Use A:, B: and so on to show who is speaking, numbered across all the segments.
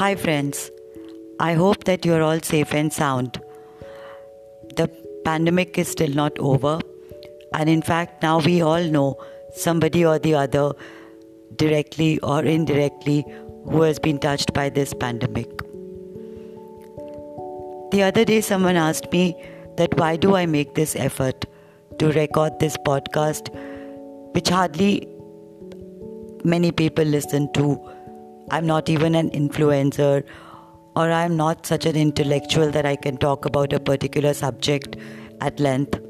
A: Hi, friends. I hope that you're all safe and sound. The pandemic is still not over, and in fact, now we all know somebody or the other, directly or indirectly, who has been touched by this pandemic. The other day, someone asked me that why do I make this effort to record this podcast, which hardly many people listen to I'm not even an influencer or I'm not such an intellectual that I can talk about a particular subject at length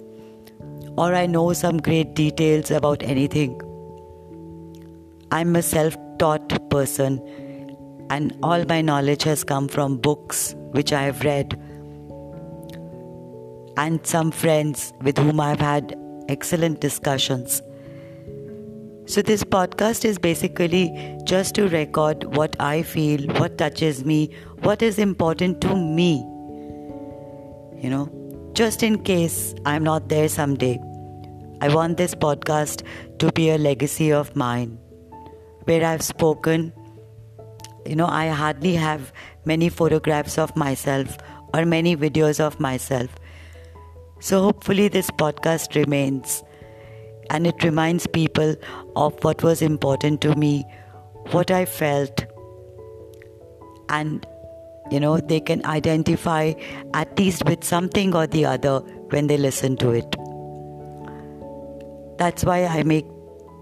A: or I know some great details about anything. I'm a self taught person and all my knowledge has come from books which I have read and some friends with whom I've had excellent discussions. So, this podcast is basically just to record what I feel, what touches me, what is important to me. You know, just in case I'm not there someday, I want this podcast to be a legacy of mine where I've spoken. You know, I hardly have many photographs of myself or many videos of myself. So, hopefully, this podcast remains and it reminds people of what was important to me, what I felt, and you know, they can identify at least with something or the other when they listen to it. That's why I make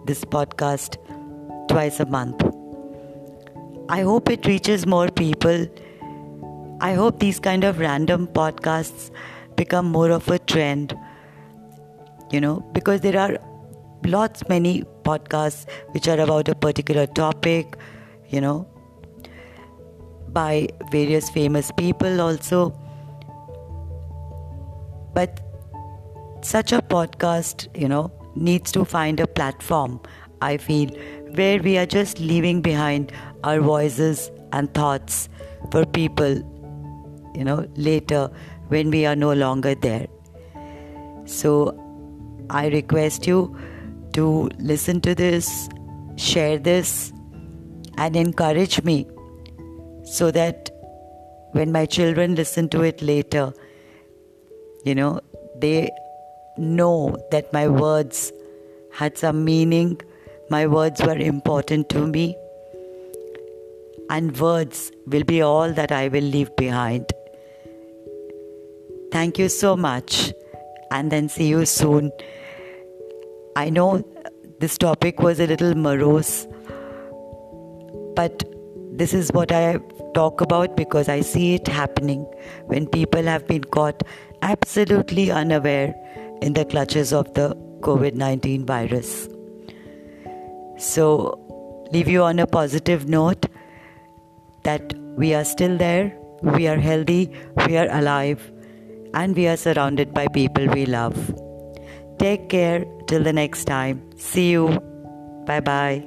A: this podcast twice a month. I hope it reaches more people. I hope these kind of random podcasts become more of a trend, you know, because there are lots many podcasts which are about a particular topic you know by various famous people also. But such a podcast you know needs to find a platform i feel where we are just leaving behind our voices and thoughts for people you know later when we are no longer there. So i request you to listen to this, share this, and encourage me so that when my children listen to it later, you know, they know that my words had some meaning, my words were important to me, and words will be all that I will leave behind. Thank you so much, and then see you soon. I know this topic was a little morose, but this is what I talk about because I see it happening when people have been caught absolutely unaware in the clutches of the COVID 19 virus. So, leave you on a positive note that we are still there, we are healthy, we are alive, and we are surrounded by people we love. Take care till the next time. See you. Bye bye.